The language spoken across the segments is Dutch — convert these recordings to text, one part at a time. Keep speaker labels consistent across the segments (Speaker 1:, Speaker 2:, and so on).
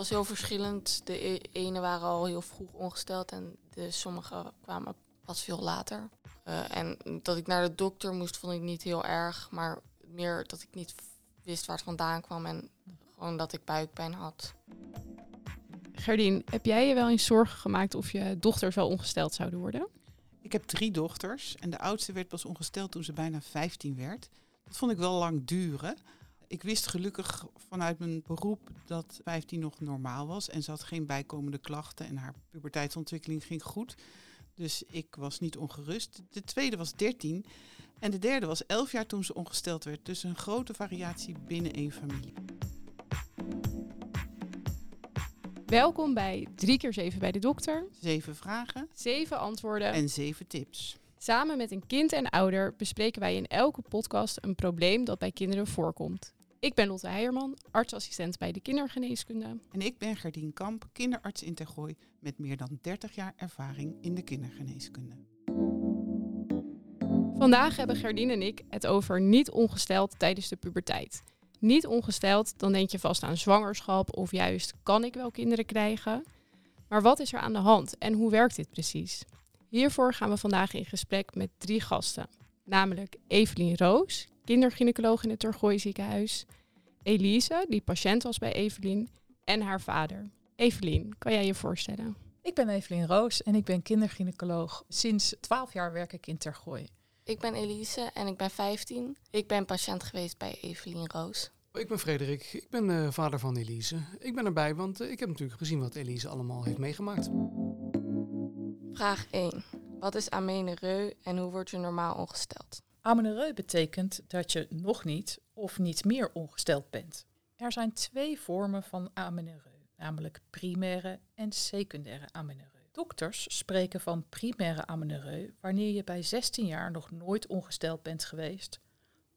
Speaker 1: was heel verschillend. De e- ene waren al heel vroeg ongesteld en de sommige kwamen pas veel later. Eh, en dat ik naar de dokter moest, vond ik niet heel erg. Maar meer dat ik niet wist waar het vandaan kwam en gewoon dat ik buikpijn had.
Speaker 2: Gerdien, heb jij je wel eens zorgen gemaakt of je dochters wel ongesteld zouden worden?
Speaker 3: Ik heb drie dochters en de oudste werd pas ongesteld toen ze bijna 15 werd. Dat vond ik wel lang duren. Ik wist gelukkig vanuit mijn beroep dat 15 nog normaal was en ze had geen bijkomende klachten en haar puberteitsontwikkeling ging goed. Dus ik was niet ongerust. De tweede was 13 en de derde was 11 jaar toen ze ongesteld werd. Dus een grote variatie binnen één familie.
Speaker 2: Welkom bij 3 keer 7 bij de dokter.
Speaker 3: Zeven vragen
Speaker 2: 7 antwoorden.
Speaker 3: en zeven tips.
Speaker 2: Samen met een kind en ouder bespreken wij in elke podcast een probleem dat bij kinderen voorkomt. Ik ben Lotte Heijerman, artsassistent bij de kindergeneeskunde.
Speaker 3: En ik ben Gerdien Kamp, kinderarts in Tergooi met meer dan 30 jaar ervaring in de kindergeneeskunde.
Speaker 2: Vandaag hebben Gerdien en ik het over niet ongesteld tijdens de puberteit. Niet ongesteld, dan denk je vast aan zwangerschap of juist kan ik wel kinderen krijgen. Maar wat is er aan de hand en hoe werkt dit precies? Hiervoor gaan we vandaag in gesprek met drie gasten. Namelijk Evelien Roos, kindergynaecoloog in het Tergooi ziekenhuis. Elise, die patiënt was bij Evelien. En haar vader. Evelien, kan jij je voorstellen?
Speaker 4: Ik ben Evelien Roos en ik ben kindergynaecoloog. Sinds 12 jaar werk ik in Tergooi.
Speaker 1: Ik ben Elise en ik ben 15. Ik ben patiënt geweest bij Evelien Roos.
Speaker 5: Ik ben Frederik, ik ben eh, vader van Elise. Ik ben erbij, want eh, ik heb natuurlijk gezien wat Elise allemaal heeft meegemaakt.
Speaker 1: Vraag 1. Wat is amenorrheu en hoe word je normaal ongesteld?
Speaker 4: Amenorrheu betekent dat je nog niet of niet meer ongesteld bent. Er zijn twee vormen van amenorrheu, namelijk primaire en secundaire amenorrheu. Dokters spreken van primaire amenorrheu wanneer je bij 16 jaar nog nooit ongesteld bent geweest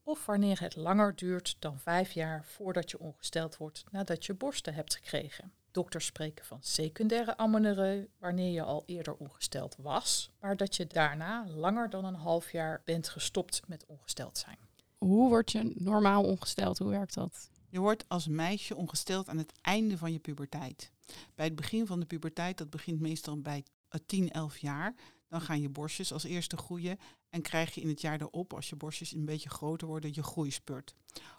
Speaker 4: of wanneer het langer duurt dan 5 jaar voordat je ongesteld wordt nadat je borsten hebt gekregen. Dokters spreken van secundaire amenorrheu wanneer je al eerder ongesteld was, maar dat je daarna langer dan een half jaar bent gestopt met ongesteld zijn.
Speaker 2: Hoe word je normaal ongesteld? Hoe werkt dat?
Speaker 3: Je wordt als meisje ongesteld aan het einde van je puberteit. Bij het begin van de puberteit, dat begint meestal bij eh, 10, 11 jaar, dan gaan je borstjes als eerste groeien en krijg je in het jaar erop, als je borstjes een beetje groter worden, je groeispurt.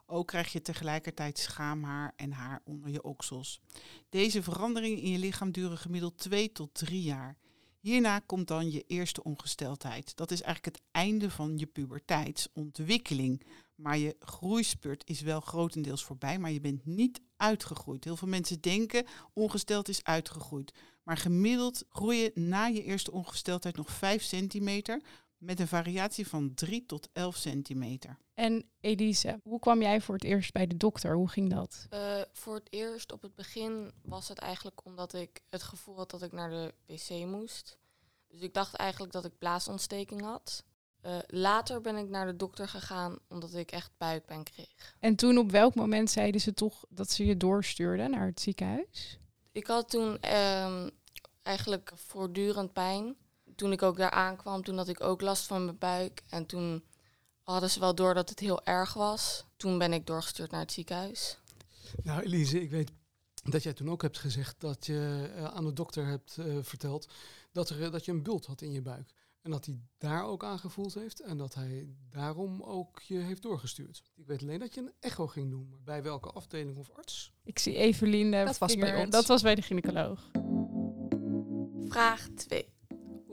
Speaker 3: Ook krijg je tegelijkertijd schaamhaar en haar onder je oksels. Deze veranderingen in je lichaam duren gemiddeld 2 tot 3 jaar. Hierna komt dan je eerste ongesteldheid. Dat is eigenlijk het einde van je puberteitsontwikkeling. Maar je groeispurt is wel grotendeels voorbij, maar je bent niet uitgegroeid. Heel veel mensen denken ongesteld is uitgegroeid. Maar gemiddeld groei je na je eerste ongesteldheid nog 5 centimeter met een variatie van 3 tot 11 centimeter.
Speaker 2: En Elise, hoe kwam jij voor het eerst bij de dokter? Hoe ging dat?
Speaker 1: Eh, voor het eerst op het begin was het eigenlijk omdat ik het gevoel had dat ik naar de wc moest. Dus ik dacht eigenlijk dat ik blaasontsteking had. Eh, later ben ik naar de dokter gegaan omdat ik echt buikpijn kreeg.
Speaker 2: En toen op welk moment zeiden ze toch dat ze je doorstuurden naar het ziekenhuis?
Speaker 1: Ik had toen ehm, eigenlijk voortdurend pijn. Toen ik ook daar aankwam, toen had ik ook last van mijn buik. En toen hadden ze wel door dat het heel erg was. Toen ben ik doorgestuurd naar het ziekenhuis.
Speaker 5: Nou Elise, ik weet dat jij toen ook hebt gezegd dat je eh, aan de dokter hebt eh, verteld dat, er, eh, dat je een bult had in je buik. En dat hij daar ook aan gevoeld heeft en dat hij daarom ook je heeft doorgestuurd. Ik weet alleen dat je een echo ging doen, maar bij welke afdeling of arts?
Speaker 2: Ik zie Evelien.
Speaker 4: Dat was bij ons.
Speaker 2: Dat was bij de gynaecoloog.
Speaker 1: Vraag 2.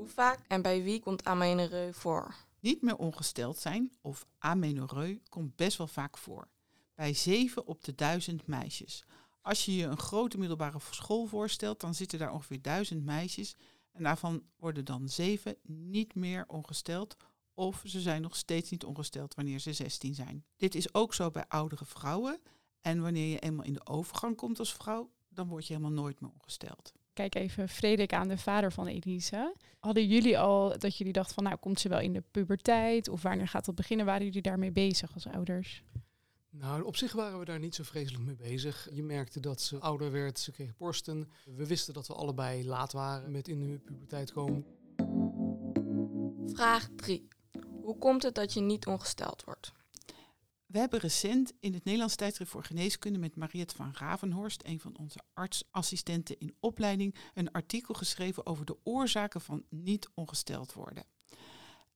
Speaker 1: Hoe vaak en bij wie komt amenorrheu voor?
Speaker 3: Niet meer ongesteld zijn of amenorrheu komt best wel vaak voor. Bij 7 op de 1000 meisjes. Als je je een grote middelbare school voorstelt, dan zitten daar ongeveer 1000 meisjes. En daarvan worden dan 7 niet meer ongesteld of ze zijn nog steeds niet ongesteld wanneer ze 16 zijn. Dit is ook zo bij oudere vrouwen. En wanneer je eenmaal in de overgang komt als vrouw, dan word je helemaal nooit meer ongesteld.
Speaker 2: Kijk even Frederik aan, de vader van Elise. Hadden jullie al dat jullie dachten van, nou, komt ze wel in de puberteit? Of wanneer gaat dat beginnen? Waren jullie daarmee bezig als ouders?
Speaker 5: Nou, op zich waren we daar niet zo vreselijk mee bezig. Je merkte dat ze ouder werd, ze kreeg borsten. We wisten dat we allebei laat waren met in de puberteit komen.
Speaker 1: Vraag 3. Hoe komt het dat je niet ongesteld wordt?
Speaker 3: We hebben recent in het Nederlands tijdschrift voor geneeskunde met Mariette van Ravenhorst, een van onze artsassistenten in opleiding, een artikel geschreven over de oorzaken van niet ongesteld worden.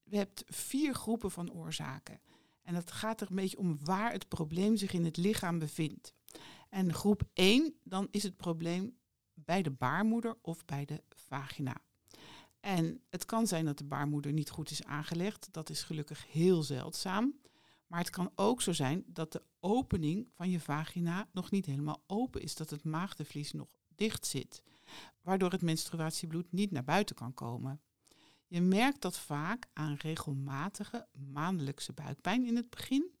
Speaker 3: We hebben vier groepen van oorzaken. En het gaat er een beetje om waar het probleem zich in het lichaam bevindt. En groep 1, dan is het probleem bij de baarmoeder of bij de vagina. En het kan zijn dat de baarmoeder niet goed is aangelegd. Dat is gelukkig heel zeldzaam. Maar het kan ook zo zijn dat de opening van je vagina nog niet helemaal open is. Dat het maagdenvlies nog dicht zit. Waardoor het menstruatiebloed niet naar buiten kan komen. Je merkt dat vaak aan regelmatige maandelijkse buikpijn in het begin.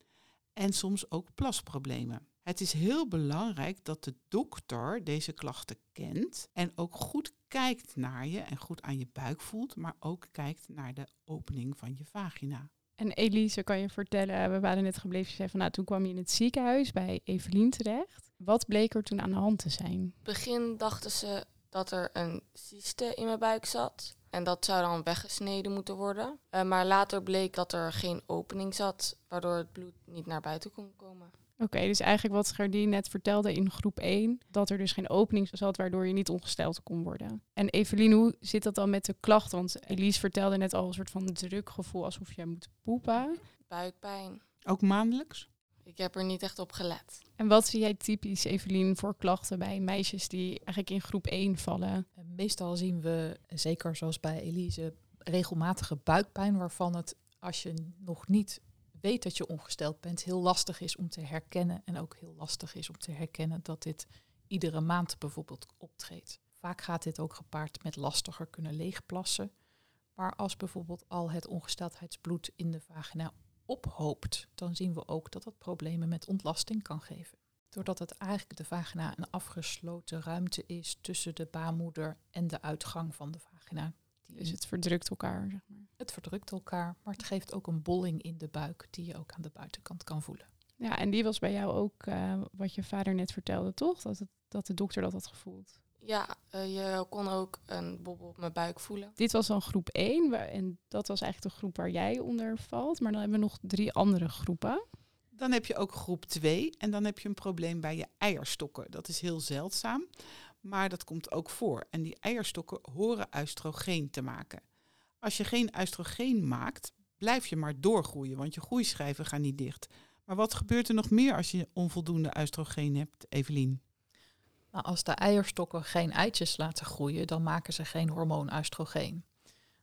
Speaker 3: En soms ook plasproblemen. Het is heel belangrijk dat de dokter deze klachten kent en ook goed kijkt naar je en goed aan je buik voelt, maar ook kijkt naar de opening van je vagina.
Speaker 2: En Elise, kan je vertellen, we waren net gebleven, je zei van nou, toen kwam je in het ziekenhuis bij Evelien terecht. Wat bleek er toen aan de hand te zijn?
Speaker 1: begin dachten ze dat er een cyste in mijn buik zat. En dat zou dan weggesneden moeten worden. Eh, maar later bleek dat er geen opening zat, waardoor het bloed niet naar buiten kon komen.
Speaker 2: Oké, dus eigenlijk wat Gerdien net vertelde in groep 1, dat er dus geen opening zat waardoor je niet ongesteld kon worden. En Evelien, hoe zit dat dan met de klacht? Want Elise vertelde net al een soort van drukgevoel alsof je moet poepen.
Speaker 1: Buikpijn.
Speaker 3: Ook maandelijks?
Speaker 1: Ik heb er niet echt op gelet.
Speaker 2: En wat zie jij typisch, Evelien, voor klachten bij meisjes die eigenlijk in groep 1 vallen?
Speaker 4: En Meestal zien we, zeker zoals bij Elise, regelmatige buikpijn waarvan het, als je nog niet weet dat je ongesteld bent, heel lastig is om te herkennen. En ook heel lastig is om te herkennen dat dit iedere maand bijvoorbeeld optreedt. Vaak gaat dit ook gepaard met lastiger kunnen leegplassen. Maar als bijvoorbeeld al het ongesteldheidsbloed in de vagina ophoopt, dan zien we ook dat dat problemen met ontlasting kan geven. Doordat het eigenlijk de vagina een afgesloten ruimte is tussen de baarmoeder en de uitgang van de vagina. Die
Speaker 2: Dus het verdrukt elkaar, zeg maar.
Speaker 4: het verdrukt elkaar, maar het geeft ook een bolling in de buik die je ook aan de buitenkant kan voelen.
Speaker 2: Ja, en die was bij jou ook eh, wat je vader net vertelde, toch? Dat, het, dat de dokter dat had gevoeld.
Speaker 1: Ja, eh, je kon ook een bobbel op mijn buik voelen.
Speaker 2: Dit was dan groep 1 waar- en dat was eigenlijk de groep waar jij onder valt. Maar dan hebben we nog drie andere groepen.
Speaker 3: Dan heb je ook groep 2 en dan heb je een probleem bij je eierstokken. Dat is heel zeldzaam, maar dat komt ook voor. En die eierstokken horen oestrogeen te maken. Als je geen oestrogeen maakt, blijf je maar doorgroeien, want je groeischijven gaan niet dicht. Maar wat gebeurt er nog meer als je onvoldoende oestrogeen hebt, Evelien?
Speaker 4: Nou, als de eierstokken geen eitjes laten groeien, dan maken ze geen hormoon oestrogeen.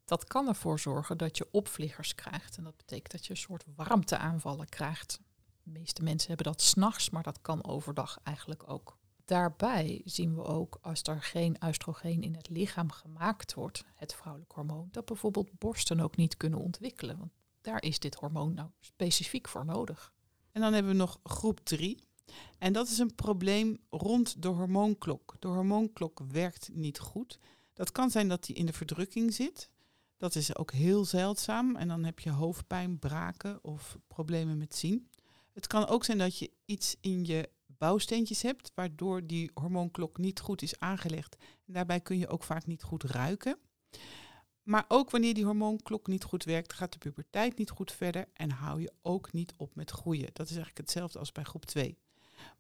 Speaker 4: Dat kan ervoor zorgen dat je opvliegers krijgt. En dat betekent dat je een soort warmteaanvallen krijgt. De meeste mensen hebben dat s'nachts, maar dat kan overdag eigenlijk ook. Daarbij zien we ook als er geen oestrogeen in het lichaam gemaakt wordt, het vrouwelijk hormoon, dat bijvoorbeeld borsten ook niet kunnen ontwikkelen. Want daar is dit hormoon nou specifiek voor nodig.
Speaker 3: En dan hebben we nog groep 3. En dat is een probleem rond de hormoonklok. De hormoonklok werkt niet goed. Dat kan zijn dat die in de verdrukking zit. Dat is ook heel zeldzaam. En dan heb je hoofdpijn, braken of problemen met zien. Het kan ook zijn dat je iets in je bouwsteentjes hebt, waardoor die hormoonklok niet goed is aangelegd. Daarbij kun je ook vaak niet goed ruiken. Maar ook wanneer die hormoonklok niet goed werkt, gaat de puberteit niet goed verder en hou je ook niet op met groeien. Dat is eigenlijk hetzelfde als bij groep 2.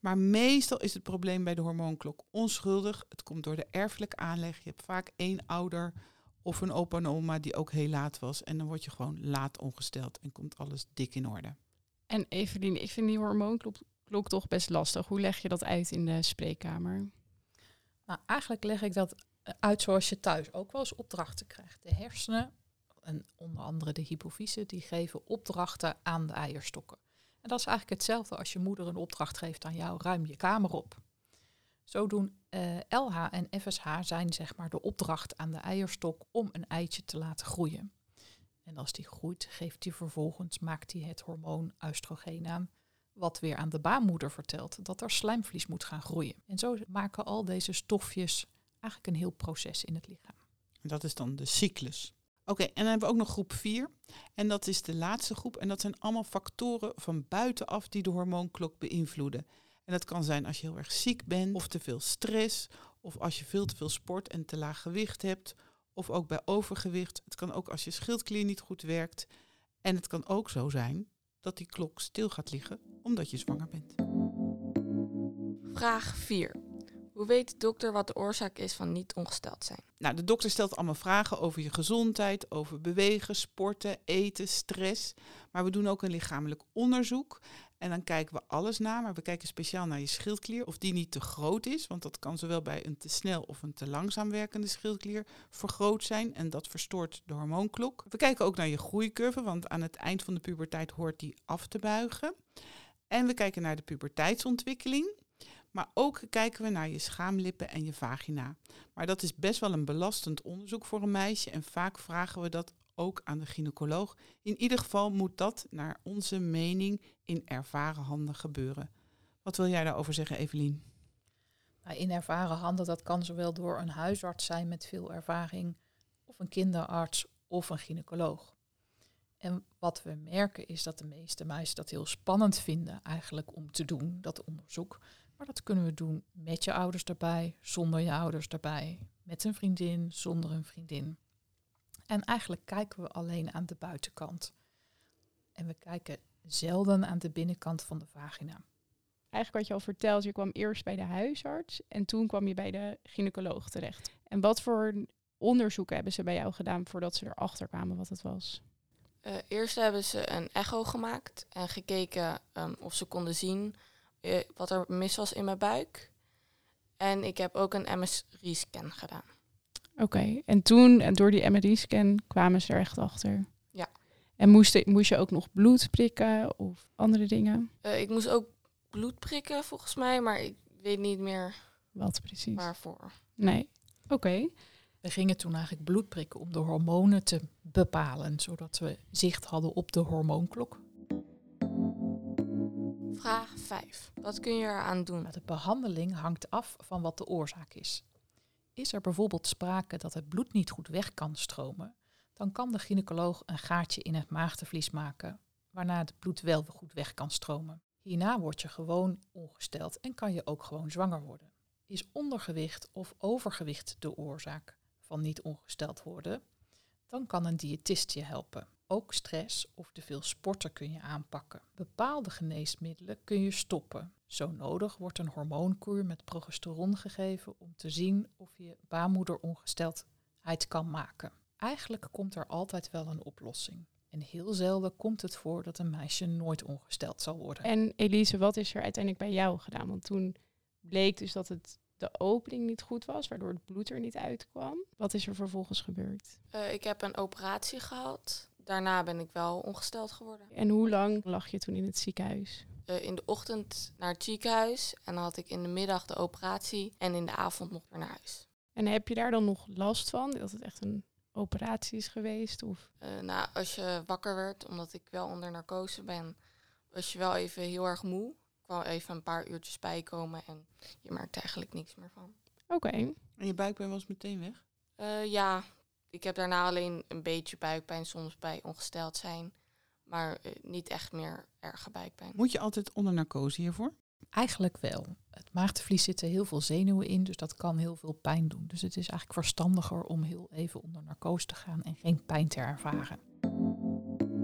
Speaker 3: Maar meestal is het probleem bij de hormoonklok onschuldig. Het komt door de erfelijke aanleg. Je hebt vaak één ouder of een opa en oma die ook heel laat was. En dan word je gewoon laat ongesteld en komt alles dik in orde.
Speaker 2: En Evelien, ik vind die hormoonklok klok toch best lastig. Hoe leg je dat uit in de spreekkamer?
Speaker 4: Nou, eigenlijk leg ik dat eh, uit zoals je thuis ook wel eens opdrachten krijgt. De hersenen, en onder andere de hypofyse, die geven opdrachten aan de eierstokken. En dat is eigenlijk hetzelfde als je moeder een opdracht geeft aan jou, ruim je kamer op. Zo doen eh, LH en FSH zijn zeg maar de opdracht aan de eierstok om een eitje te laten groeien. En als die groeit, geeft die vervolgens, maakt hij het hormoon oestrogeen aan, wat weer aan de baarmoeder vertelt dat er slijmvlies moet gaan groeien. En zo maken al deze stofjes eigenlijk een heel proces in het lichaam.
Speaker 3: En dat is dan de cyclus. Oké, en dan hebben we ook nog groep 4. En dat is de laatste groep. En dat zijn allemaal factoren van buitenaf die de hormoonklok beïnvloeden. En dat kan zijn als je heel erg ziek bent, of te veel stress, of als je veel te veel sport en te laag gewicht hebt, of ook bij overgewicht. Het kan ook als je schildklier niet goed werkt. En het kan ook zo zijn dat die klok stil gaat liggen omdat je zwanger bent.
Speaker 1: Vraag 4. Hoe weet de dokter wat de oorzaak is van niet ongesteld zijn?
Speaker 3: Nou, de dokter stelt allemaal vragen over je gezondheid, over bewegen, sporten, eten, stress. Maar we doen ook een lichamelijk onderzoek. En dan kijken we alles na, maar we kijken speciaal naar je schildklier. Of die niet te groot is, want dat kan zowel bij een te snel of een te langzaam werkende schildklier vergroot zijn. En dat verstoort de hormoonklok. We kijken ook naar je groeicurve, want aan het eind van de puberteit hoort die af te buigen. En we kijken naar de puberteitsontwikkeling. Maar ook kijken we naar je schaamlippen en je vagina. Maar dat is best wel een belastend onderzoek voor een meisje en vaak vragen we dat ook aan de gynaecoloog. In ieder geval moet dat naar onze mening in ervaren handen gebeuren. Wat wil jij daarover zeggen, Evelien?
Speaker 4: Nou, in ervaren handen, dat kan zowel door een huisarts zijn met veel ervaring, of een kinderarts of een gynaecoloog. En wat we merken is dat de meeste meisjes dat heel spannend vinden eigenlijk om te doen, dat onderzoek. Maar dat kunnen we doen met je ouders erbij, zonder je ouders erbij, met een vriendin, zonder een vriendin. En eigenlijk kijken we alleen aan de buitenkant. En we kijken zelden aan de binnenkant van de vagina.
Speaker 2: Eigenlijk wat je al verteld, je kwam eerst bij de huisarts en toen kwam je bij de gynaecoloog terecht. En wat voor onderzoeken hebben ze bij jou gedaan voordat ze erachter kwamen wat het was?
Speaker 1: Uh, eerst hebben ze een echo gemaakt en gekeken um, of ze konden zien uh, wat er mis was in mijn buik. En ik heb ook een MSRI-scan gedaan.
Speaker 2: Oké, okay. en toen, en door die MRI-scan, kwamen ze er echt achter?
Speaker 1: Ja.
Speaker 2: En moest, moest je ook nog bloed prikken of andere dingen?
Speaker 1: Uh, ik moest ook bloed prikken volgens mij, maar ik weet niet meer
Speaker 2: wat precies.
Speaker 1: Waarvoor.
Speaker 2: Nee. Oké. Okay.
Speaker 4: We gingen toen eigenlijk bloed prikken om de hormonen te bepalen, zodat we zicht hadden op de hormoonklok.
Speaker 1: Vraag 5. Wat kun je eraan doen?
Speaker 4: De behandeling hangt af van wat de oorzaak is. Is er bijvoorbeeld sprake dat het bloed niet goed weg kan stromen, dan kan de gynaecoloog een gaatje in het maagdevlies maken, waarna het bloed wel goed weg kan stromen. Hierna word je gewoon ongesteld en kan je ook gewoon zwanger worden. Is ondergewicht of overgewicht de oorzaak van niet ongesteld worden, dan kan een diëtist je helpen. Ook stress of te veel sporten kun je aanpakken. Bepaalde geneesmiddelen kun je stoppen. Zo nodig wordt een hormoonkuur met progesteron gegeven om te zien of je baarmoederongesteldheid kan maken. Eigenlijk komt er altijd wel een oplossing. En heel zelden komt het voor dat een meisje nooit ongesteld zal worden.
Speaker 2: En Elise, wat is er uiteindelijk bij jou gedaan? Want toen bleek dus dat het de opening niet goed was, waardoor het bloed er niet uitkwam. Wat is er vervolgens gebeurd?
Speaker 1: Uh, ik heb een operatie gehad daarna ben ik wel ongesteld geworden.
Speaker 2: En hoe lang lag je toen in het ziekenhuis?
Speaker 1: Uh, in de ochtend naar het ziekenhuis en dan had ik in de middag de operatie en in de avond nog weer naar huis.
Speaker 2: En heb je daar dan nog last van, dat het echt een operatie is geweest? Of?
Speaker 1: Uh, nou, als je wakker werd, omdat ik wel onder narcose ben, was je wel even heel erg moe. Ik kwam even een paar uurtjes bijkomen en je merkt eigenlijk niks meer van.
Speaker 2: Oké.
Speaker 3: En je buikpijn was meteen weg?
Speaker 1: Uh, ja, ik heb daarna alleen een beetje buikpijn, soms bij ongesteld zijn. Maar uh, niet echt meer erge buikpijn.
Speaker 3: Moet je altijd onder narcose hiervoor?
Speaker 4: Eigenlijk wel. Het maagdevlies zitten heel veel zenuwen in, dus dat kan heel veel pijn doen. Dus het is eigenlijk verstandiger om heel even onder narcose te gaan en geen pijn te ervaren.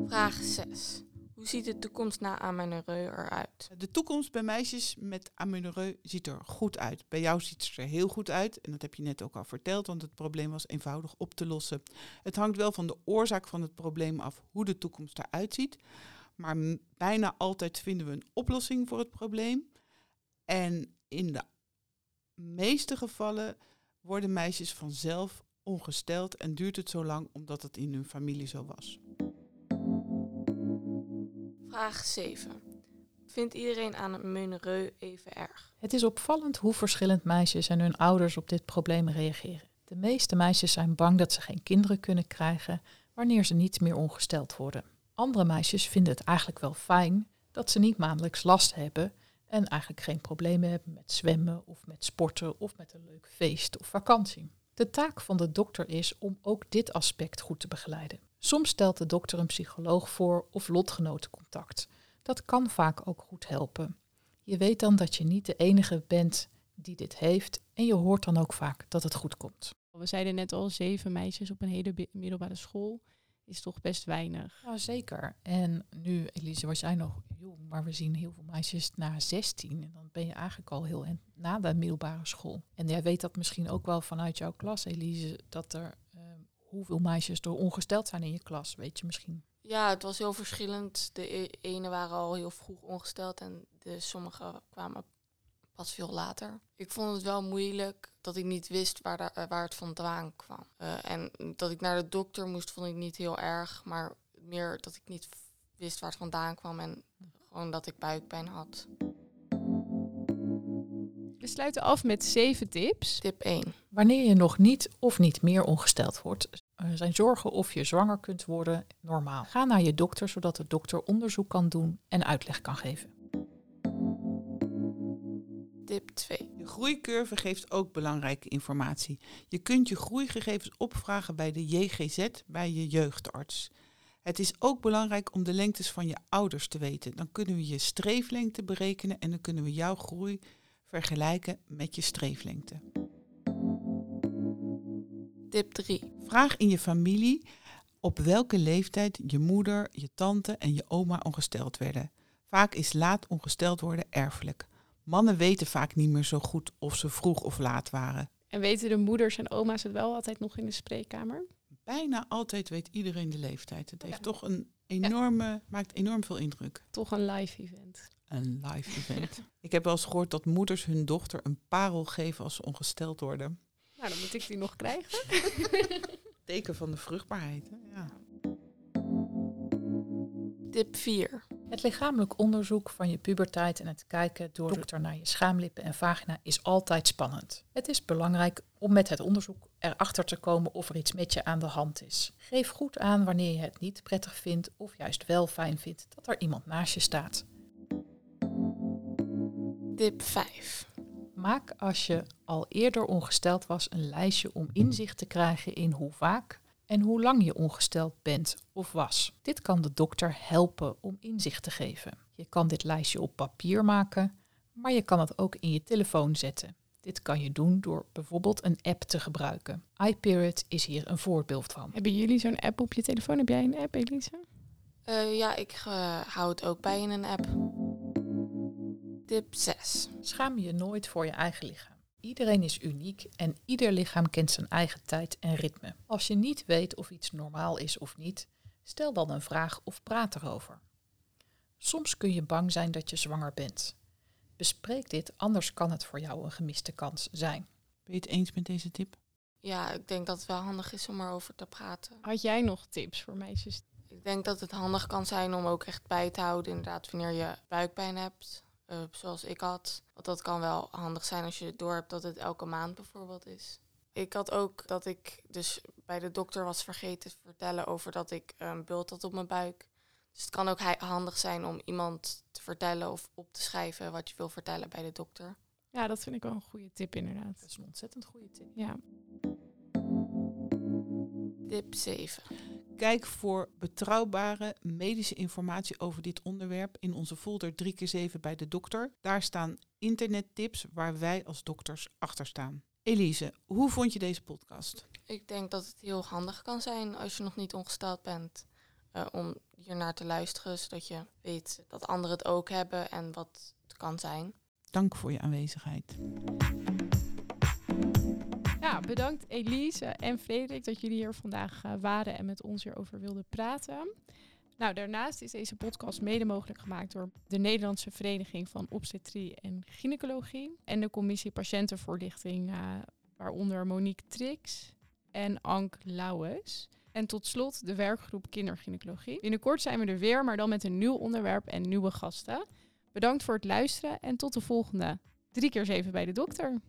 Speaker 1: Vraag 6. Hoe ziet de toekomst na amenorrheu eruit?
Speaker 3: De toekomst bij meisjes met amenorrheu ziet er goed uit. Bij jou ziet het er heel goed uit. En dat heb je net ook al verteld, want het probleem was eenvoudig op te lossen. Het hangt wel van de oorzaak van het probleem af hoe de toekomst eruit ziet. Maar bijna altijd vinden we een oplossing voor het probleem. En in de meeste gevallen worden meisjes vanzelf ongesteld en duurt het zo lang omdat het in hun familie zo was.
Speaker 1: Vraag 7. Vindt iedereen aan het menoreu even erg?
Speaker 4: Het is opvallend hoe verschillend meisjes en hun ouders op dit probleem reageren. De meeste meisjes zijn bang dat ze geen kinderen kunnen krijgen wanneer ze niet meer ongesteld worden. Andere meisjes vinden het eigenlijk wel fijn dat ze niet maandelijks last hebben en eigenlijk geen problemen hebben met zwemmen of met sporten of met een leuk feest of vakantie. De taak van de dokter is om ook dit aspect goed te begeleiden. Soms stelt de dokter een psycholoog voor of lotgenotencontact. Dat kan vaak ook goed helpen. Je weet dan dat je niet de enige bent die dit heeft en je hoort dan ook vaak dat het goed komt.
Speaker 2: We zeiden net al zeven meisjes op een hele middelbare school. is toch best weinig.
Speaker 4: Ja, zeker. En nu, Elise, was jij nog jong, maar we zien heel veel meisjes na 16. En dan ben je eigenlijk al heel na de middelbare school. En jij weet dat misschien ook wel vanuit jouw klas, Elise, dat er hoeveel meisjes er ongesteld zijn in je klas, weet je misschien.
Speaker 1: Ja, het was heel verschillend. De e- ene waren al heel vroeg ongesteld en de sommige kwamen pas veel later. Ik vond het wel moeilijk dat ik niet wist waar, eh, waar het vandaan kwam. Eh, en dat ik naar de dokter moest, vond ik niet heel erg. Maar meer dat ik niet wist waar het vandaan kwam en gewoon dat ik buikpijn had.
Speaker 2: We sluiten af met zeven tips.
Speaker 1: Tip 1.
Speaker 4: Wanneer je nog niet of niet meer ongesteld wordt, eh, zijn zorgen of je zwanger kunt worden normaal. Ga naar je dokter zodat de dokter onderzoek kan doen en uitleg kan geven.
Speaker 1: Tip 2.
Speaker 3: Je groeicurve geeft ook belangrijke informatie. Je kunt je groeigegevens opvragen bij de JGZ, bij je jeugdarts. Het is ook belangrijk om de lengtes van je ouders te weten. Dan kunnen we je streeflengte berekenen en dan kunnen we jouw groei vergelijken met je streeflengte.
Speaker 1: Tip 3.
Speaker 3: Vraag in je familie op welke leeftijd je moeder, je tante en je oma ongesteld werden. Vaak is laat ongesteld worden erfelijk. Mannen weten vaak niet meer zo goed of ze vroeg of laat waren.
Speaker 2: En weten de moeders en oma's het wel altijd nog in de spreekkamer?
Speaker 3: Bijna altijd weet iedereen de leeftijd. Het heeft
Speaker 2: Ja.
Speaker 3: toch een enorme, maakt enorm veel indruk.
Speaker 2: Toch een live event.
Speaker 3: Een live event. Ik heb wel eens gehoord dat moeders hun dochter een parel geven als ze ongesteld worden.
Speaker 2: Nou, dan moet ik die nog krijgen.
Speaker 3: Teken van de vruchtbaarheid. Hè? Ja.
Speaker 1: Tip 4.
Speaker 4: Het lichamelijk onderzoek van je puberteit en het kijken door de dokter naar je schaamlippen en vagina is altijd spannend. Het is belangrijk om met het onderzoek erachter te komen of er iets met je aan de hand is. Geef goed aan wanneer je het niet prettig vindt of juist wel fijn vindt dat er iemand naast je staat.
Speaker 1: Tip 5.
Speaker 4: Maak als je al eerder ongesteld was een lijstje om inzicht te krijgen in hoe vaak en hoe lang je ongesteld bent of was. Dit kan de dokter helpen om inzicht te geven. Je kan dit lijstje op papier maken, maar je kan het ook in je telefoon zetten. Dit kan je doen door bijvoorbeeld een app te gebruiken. iPeriod is hier een voorbeeld van.
Speaker 2: Hebben jullie zo'n app op je telefoon? Heb jij een app, Elise?
Speaker 1: Eh, ja, ik eh, hou het ook bij in een app. Tip 6.
Speaker 4: Schaam je nooit voor je eigen lichaam. Iedereen is uniek en ieder lichaam kent zijn eigen tijd en ritme. Als je niet weet of iets normaal is of niet, stel dan een vraag of praat erover. Soms kun je bang zijn dat je zwanger bent. Bespreek dit, anders kan het voor jou een gemiste kans zijn.
Speaker 3: Ben je het eens met deze tip?
Speaker 1: Ja, ik denk dat het wel handig is om erover te praten.
Speaker 2: Had jij nog tips voor meisjes?
Speaker 1: Ik denk dat het handig kan zijn om ook echt bij te houden, inderdaad, wanneer je buikpijn hebt, eh, zoals ik had. Want dat kan wel handig zijn als je door hebt dat het elke maand bijvoorbeeld is. Ik had ook dat ik dus bij de dokter was vergeten te vertellen over dat ik een bult had op mijn buik. Dus het kan ook handig zijn om iemand te vertellen of op te schrijven wat je wil vertellen bij de dokter.
Speaker 2: Ja, dat vind ik wel een goede tip inderdaad.
Speaker 4: Dat is een ontzettend goede tip.
Speaker 2: Ja.
Speaker 1: Tip 7.
Speaker 3: Kijk voor betrouwbare medische informatie over dit onderwerp in onze folder 3x7 bij de dokter. Daar staan internettips waar wij als dokters achter staan. Elise, hoe vond je deze podcast?
Speaker 1: Ik denk dat het heel handig kan zijn als je nog niet ongesteld bent. eh, om hier naar te luisteren, zodat je weet dat anderen het ook hebben en wat het kan zijn.
Speaker 3: Dank voor je aanwezigheid.
Speaker 2: Ja, bedankt Elise en Frederik dat jullie hier vandaag eh, waren en met ons hierover wilden praten. Nou, daarnaast is deze podcast mede mogelijk gemaakt door de Nederlandse Vereniging van Obstetrie en Gynaecologie en de Commissie Patiëntenvoorlichting, eh, waaronder Monique Trix en Ank Lauwes. En tot slot de werkgroep Kindergynaecologie. Binnenkort zijn we er weer, maar dan met een nieuw onderwerp en nieuwe gasten. Bedankt voor het luisteren en tot de volgende. Drie keer zeven bij de dokter.